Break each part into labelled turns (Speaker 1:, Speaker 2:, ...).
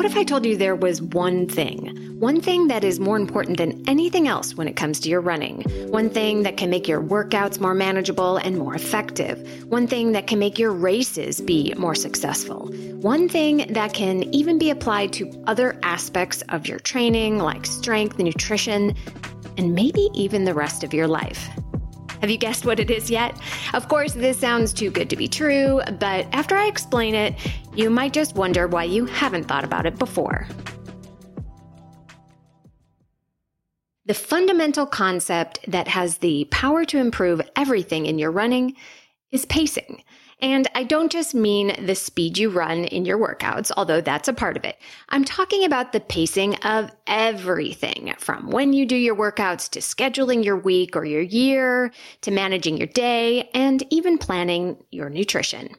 Speaker 1: What if I told you there was one thing? One thing that is more important than anything else when it comes to your running. One thing that can make your workouts more manageable and more effective. One thing that can make your races be more successful. One thing that can even be applied to other aspects of your training, like strength, nutrition, and maybe even the rest of your life. Have you guessed what it is yet? Of course, this sounds too good to be true, but after I explain it, you might just wonder why you haven't thought about it before. The fundamental concept that has the power to improve everything in your running is pacing. And I don't just mean the speed you run in your workouts, although that's a part of it. I'm talking about the pacing of everything from when you do your workouts to scheduling your week or your year to managing your day and even planning your nutrition.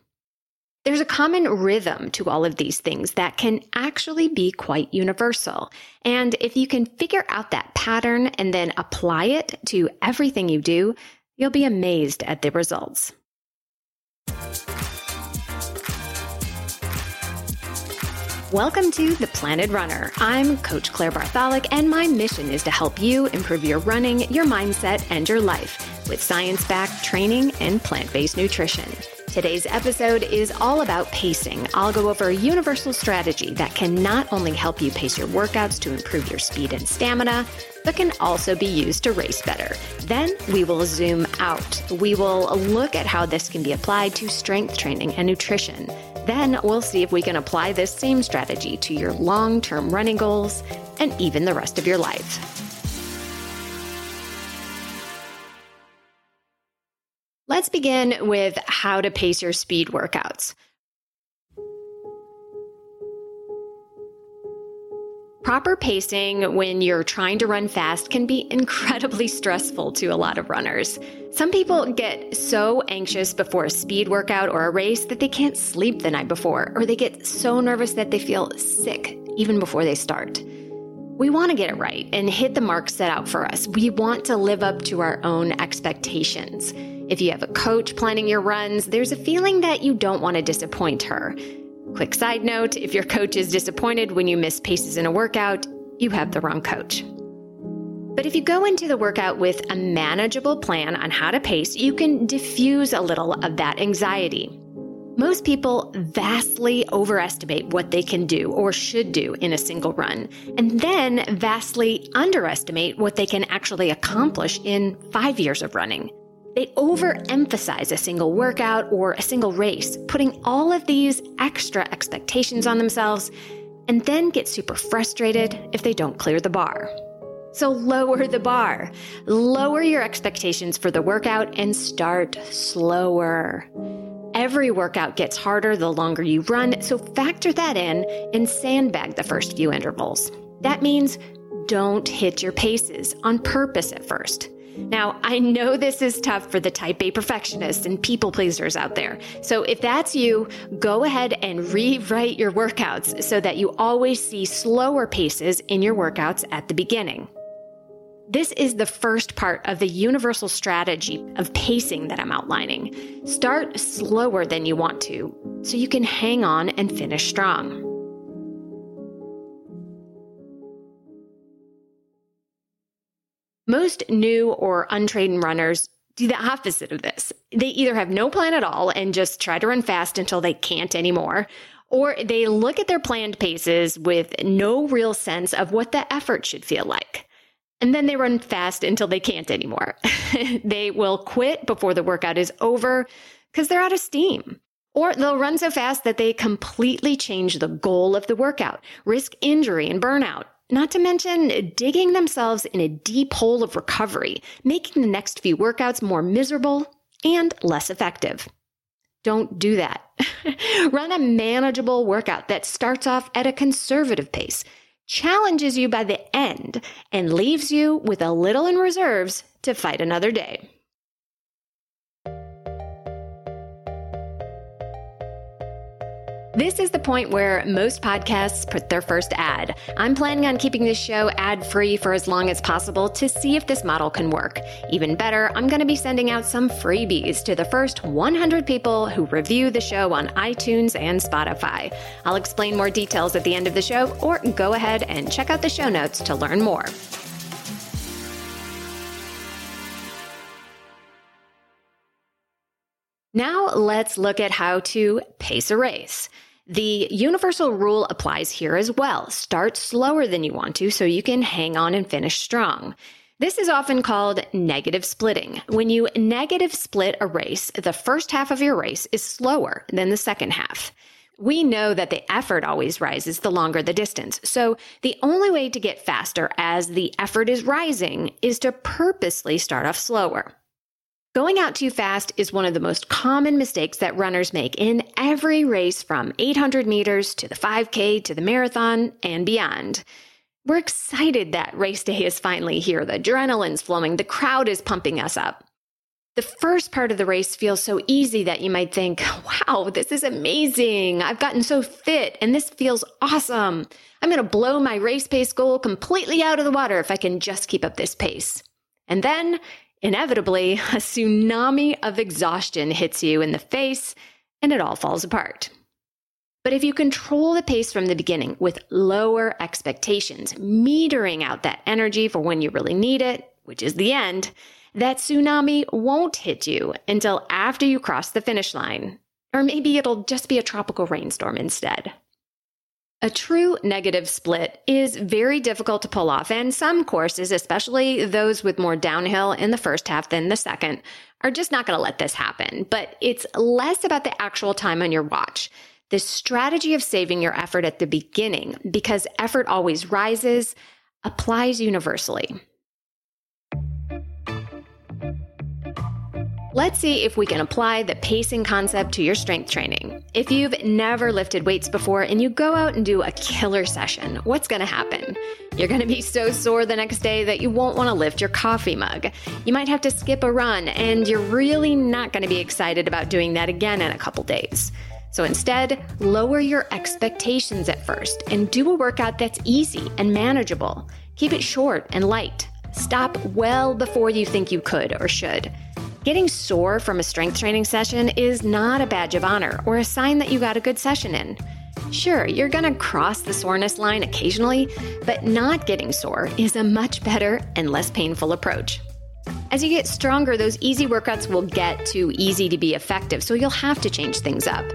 Speaker 1: There's a common rhythm to all of these things that can actually be quite universal. And if you can figure out that pattern and then apply it to everything you do, you'll be amazed at the results. Welcome to The Planted Runner. I'm Coach Claire Bartholic, and my mission is to help you improve your running, your mindset, and your life with science backed training and plant based nutrition. Today's episode is all about pacing. I'll go over a universal strategy that can not only help you pace your workouts to improve your speed and stamina, but can also be used to race better. Then we will zoom out. We will look at how this can be applied to strength training and nutrition. Then we'll see if we can apply this same strategy to your long term running goals and even the rest of your life. Let's begin with how to pace your speed workouts. Proper pacing when you're trying to run fast can be incredibly stressful to a lot of runners. Some people get so anxious before a speed workout or a race that they can't sleep the night before, or they get so nervous that they feel sick even before they start. We want to get it right and hit the mark set out for us. We want to live up to our own expectations. If you have a coach planning your runs, there's a feeling that you don't want to disappoint her. Quick side note if your coach is disappointed when you miss paces in a workout, you have the wrong coach. But if you go into the workout with a manageable plan on how to pace, you can diffuse a little of that anxiety. Most people vastly overestimate what they can do or should do in a single run, and then vastly underestimate what they can actually accomplish in five years of running. They overemphasize a single workout or a single race, putting all of these extra expectations on themselves, and then get super frustrated if they don't clear the bar. So lower the bar, lower your expectations for the workout, and start slower. Every workout gets harder the longer you run, so factor that in and sandbag the first few intervals. That means don't hit your paces on purpose at first. Now, I know this is tough for the type A perfectionists and people pleasers out there. So if that's you, go ahead and rewrite your workouts so that you always see slower paces in your workouts at the beginning. This is the first part of the universal strategy of pacing that I'm outlining. Start slower than you want to so you can hang on and finish strong. Most new or untrained runners do the opposite of this. They either have no plan at all and just try to run fast until they can't anymore, or they look at their planned paces with no real sense of what the effort should feel like. And then they run fast until they can't anymore. they will quit before the workout is over because they're out of steam. Or they'll run so fast that they completely change the goal of the workout, risk injury and burnout, not to mention digging themselves in a deep hole of recovery, making the next few workouts more miserable and less effective. Don't do that. Run a manageable workout that starts off at a conservative pace, challenges you by the end, and leaves you with a little in reserves to fight another day. This is the point where most podcasts put their first ad. I'm planning on keeping this show ad free for as long as possible to see if this model can work. Even better, I'm going to be sending out some freebies to the first 100 people who review the show on iTunes and Spotify. I'll explain more details at the end of the show, or go ahead and check out the show notes to learn more. Now let's look at how to pace a race. The universal rule applies here as well. Start slower than you want to so you can hang on and finish strong. This is often called negative splitting. When you negative split a race, the first half of your race is slower than the second half. We know that the effort always rises the longer the distance. So the only way to get faster as the effort is rising is to purposely start off slower. Going out too fast is one of the most common mistakes that runners make in every race from 800 meters to the 5K to the marathon and beyond. We're excited that race day is finally here. The adrenaline's flowing, the crowd is pumping us up. The first part of the race feels so easy that you might think, wow, this is amazing. I've gotten so fit and this feels awesome. I'm going to blow my race pace goal completely out of the water if I can just keep up this pace. And then Inevitably, a tsunami of exhaustion hits you in the face and it all falls apart. But if you control the pace from the beginning with lower expectations, metering out that energy for when you really need it, which is the end, that tsunami won't hit you until after you cross the finish line. Or maybe it'll just be a tropical rainstorm instead. A true negative split is very difficult to pull off, and some courses, especially those with more downhill in the first half than the second, are just not going to let this happen. But it's less about the actual time on your watch. The strategy of saving your effort at the beginning, because effort always rises, applies universally. Let's see if we can apply the pacing concept to your strength training. If you've never lifted weights before and you go out and do a killer session, what's going to happen? You're going to be so sore the next day that you won't want to lift your coffee mug. You might have to skip a run, and you're really not going to be excited about doing that again in a couple days. So instead, lower your expectations at first and do a workout that's easy and manageable. Keep it short and light. Stop well before you think you could or should. Getting sore from a strength training session is not a badge of honor or a sign that you got a good session in. Sure, you're gonna cross the soreness line occasionally, but not getting sore is a much better and less painful approach. As you get stronger, those easy workouts will get too easy to be effective, so you'll have to change things up.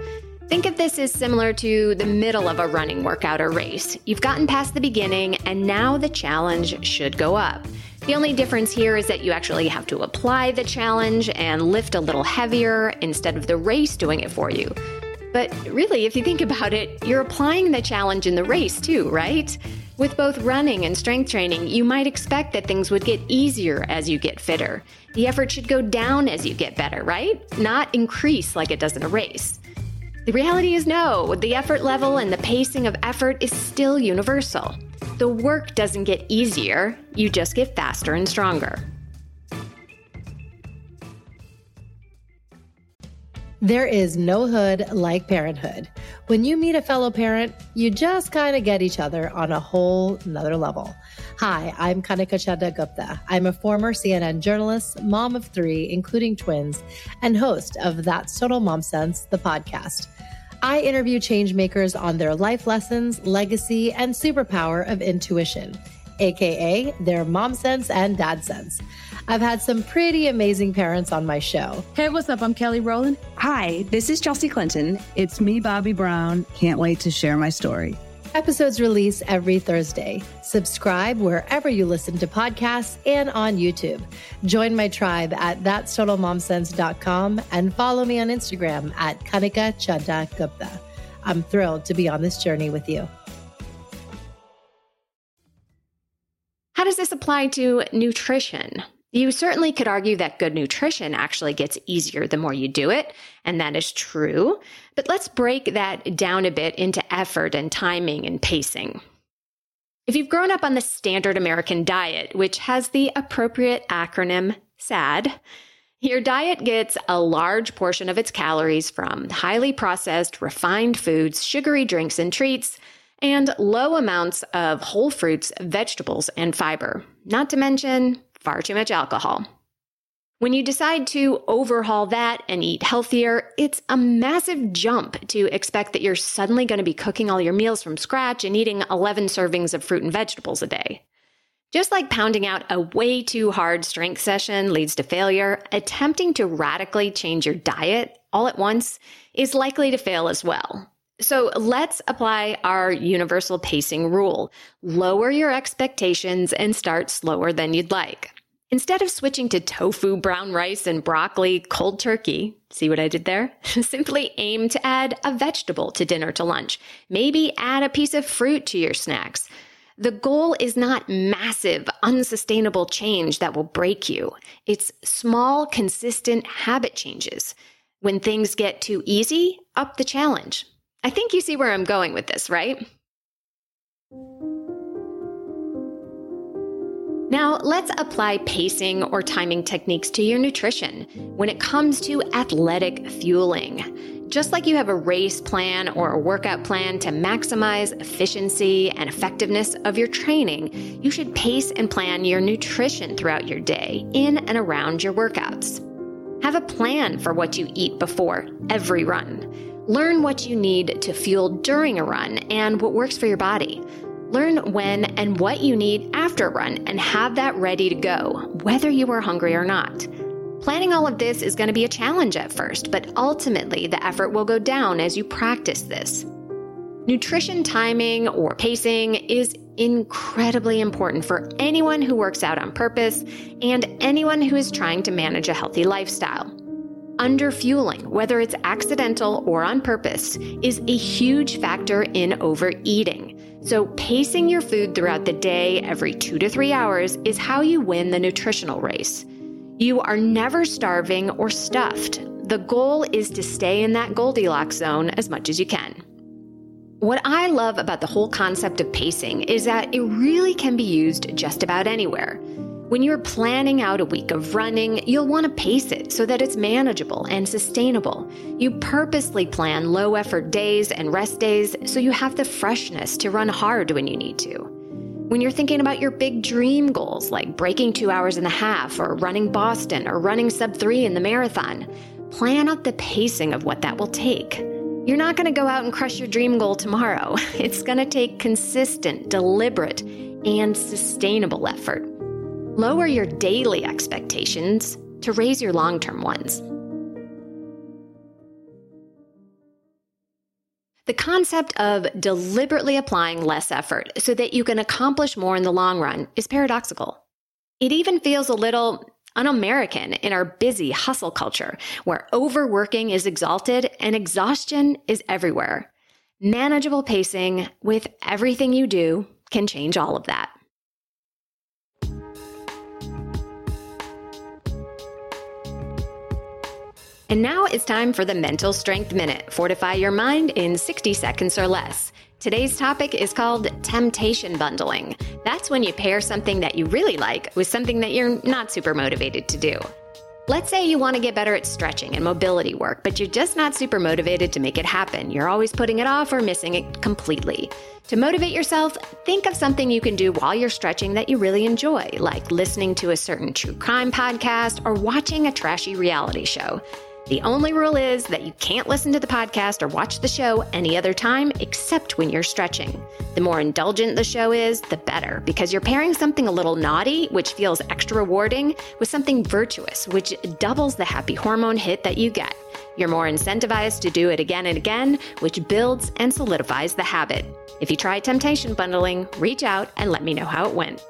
Speaker 1: Think of this as similar to the middle of a running workout or race. You've gotten past the beginning, and now the challenge should go up. The only difference here is that you actually have to apply the challenge and lift a little heavier instead of the race doing it for you. But really, if you think about it, you're applying the challenge in the race too, right? With both running and strength training, you might expect that things would get easier as you get fitter. The effort should go down as you get better, right? Not increase like it does in a race. The reality is no, the effort level and the pacing of effort is still universal. The work doesn't get easier, you just get faster and stronger.
Speaker 2: There is no hood like parenthood. When you meet a fellow parent, you just kind of get each other on a whole nother level. Hi, I'm Kanika Chadda Gupta. I'm a former CNN journalist, mom of three, including twins, and host of That's Total Mom Sense, the podcast. I interview changemakers on their life lessons, legacy, and superpower of intuition, aka their mom sense and dad sense. I've had some pretty amazing parents on my show.
Speaker 3: Hey, what's up? I'm Kelly Rowland.
Speaker 4: Hi, this is Chelsea Clinton. It's me, Bobby Brown. Can't wait to share my story.
Speaker 2: Episodes release every Thursday. Subscribe wherever you listen to podcasts and on YouTube. Join my tribe at that'stotalmomsense.com and follow me on Instagram at Kanika Chadda Gupta. I'm thrilled to be on this journey with you.
Speaker 1: How does this apply to nutrition? You certainly could argue that good nutrition actually gets easier the more you do it, and that is true. But let's break that down a bit into effort and timing and pacing. If you've grown up on the standard American diet, which has the appropriate acronym SAD, Your diet gets a large portion of its calories from highly processed, refined foods, sugary drinks and treats, and low amounts of whole fruits, vegetables, and fiber, not to mention far too much alcohol. When you decide to overhaul that and eat healthier, it's a massive jump to expect that you're suddenly going to be cooking all your meals from scratch and eating 11 servings of fruit and vegetables a day. Just like pounding out a way too hard strength session leads to failure, attempting to radically change your diet all at once is likely to fail as well. So let's apply our universal pacing rule. Lower your expectations and start slower than you'd like. Instead of switching to tofu, brown rice, and broccoli cold turkey, see what I did there? Simply aim to add a vegetable to dinner to lunch. Maybe add a piece of fruit to your snacks. The goal is not massive, unsustainable change that will break you. It's small, consistent habit changes. When things get too easy, up the challenge. I think you see where I'm going with this, right? Now, let's apply pacing or timing techniques to your nutrition when it comes to athletic fueling. Just like you have a race plan or a workout plan to maximize efficiency and effectiveness of your training, you should pace and plan your nutrition throughout your day in and around your workouts. Have a plan for what you eat before every run. Learn what you need to fuel during a run and what works for your body. Learn when and what you need after a run and have that ready to go, whether you are hungry or not. Planning all of this is going to be a challenge at first, but ultimately the effort will go down as you practice this. Nutrition timing or pacing is incredibly important for anyone who works out on purpose and anyone who is trying to manage a healthy lifestyle. Underfueling, whether it's accidental or on purpose, is a huge factor in overeating. So, pacing your food throughout the day every two to three hours is how you win the nutritional race. You are never starving or stuffed. The goal is to stay in that Goldilocks zone as much as you can. What I love about the whole concept of pacing is that it really can be used just about anywhere. When you're planning out a week of running, you'll want to pace it so that it's manageable and sustainable. You purposely plan low effort days and rest days so you have the freshness to run hard when you need to. When you're thinking about your big dream goals like breaking two hours and a half, or running Boston, or running sub three in the marathon, plan out the pacing of what that will take. You're not going to go out and crush your dream goal tomorrow. It's going to take consistent, deliberate, and sustainable effort. Lower your daily expectations to raise your long term ones. The concept of deliberately applying less effort so that you can accomplish more in the long run is paradoxical. It even feels a little un American in our busy hustle culture where overworking is exalted and exhaustion is everywhere. Manageable pacing with everything you do can change all of that. And now it's time for the Mental Strength Minute. Fortify your mind in 60 seconds or less. Today's topic is called temptation bundling. That's when you pair something that you really like with something that you're not super motivated to do. Let's say you want to get better at stretching and mobility work, but you're just not super motivated to make it happen. You're always putting it off or missing it completely. To motivate yourself, think of something you can do while you're stretching that you really enjoy, like listening to a certain true crime podcast or watching a trashy reality show. The only rule is that you can't listen to the podcast or watch the show any other time except when you're stretching. The more indulgent the show is, the better, because you're pairing something a little naughty, which feels extra rewarding, with something virtuous, which doubles the happy hormone hit that you get. You're more incentivized to do it again and again, which builds and solidifies the habit. If you try temptation bundling, reach out and let me know how it went.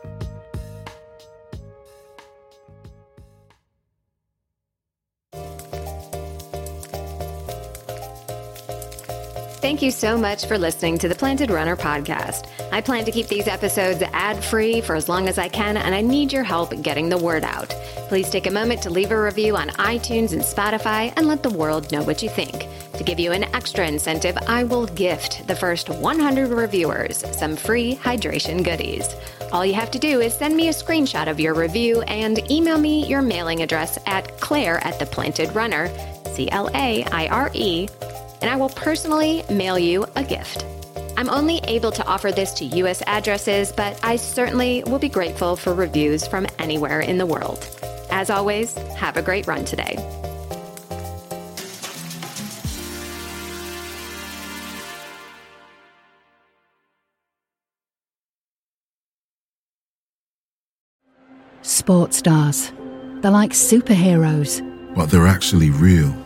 Speaker 1: Thank you so much for listening to the Planted Runner podcast. I plan to keep these episodes ad free for as long as I can, and I need your help getting the word out. Please take a moment to leave a review on iTunes and Spotify and let the world know what you think. To give you an extra incentive, I will gift the first 100 reviewers some free hydration goodies. All you have to do is send me a screenshot of your review and email me your mailing address at claire at the planted runner, C L A I R E, and I will personally mail you a gift. I'm only able to offer this to US addresses, but I certainly will be grateful for reviews from anywhere in the world. As always, have a great run today.
Speaker 3: Sports stars. They're like superheroes.
Speaker 5: But they're actually real.